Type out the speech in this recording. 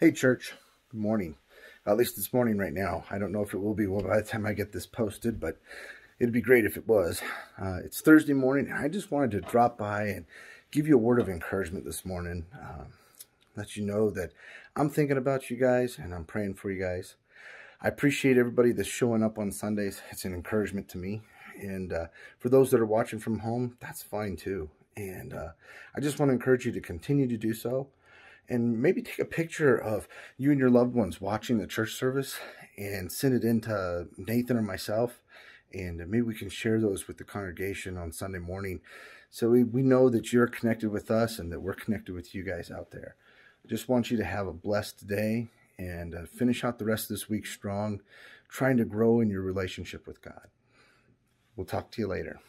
Hey, church. Good morning. At least it's morning right now. I don't know if it will be by the time I get this posted, but it'd be great if it was. Uh, it's Thursday morning. I just wanted to drop by and give you a word of encouragement this morning. Um, let you know that I'm thinking about you guys and I'm praying for you guys. I appreciate everybody that's showing up on Sundays. It's an encouragement to me. And uh, for those that are watching from home, that's fine too. And uh, I just want to encourage you to continue to do so and maybe take a picture of you and your loved ones watching the church service and send it in to Nathan or myself. And maybe we can share those with the congregation on Sunday morning. So we, we know that you're connected with us and that we're connected with you guys out there. I just want you to have a blessed day and uh, finish out the rest of this week strong, trying to grow in your relationship with God. We'll talk to you later.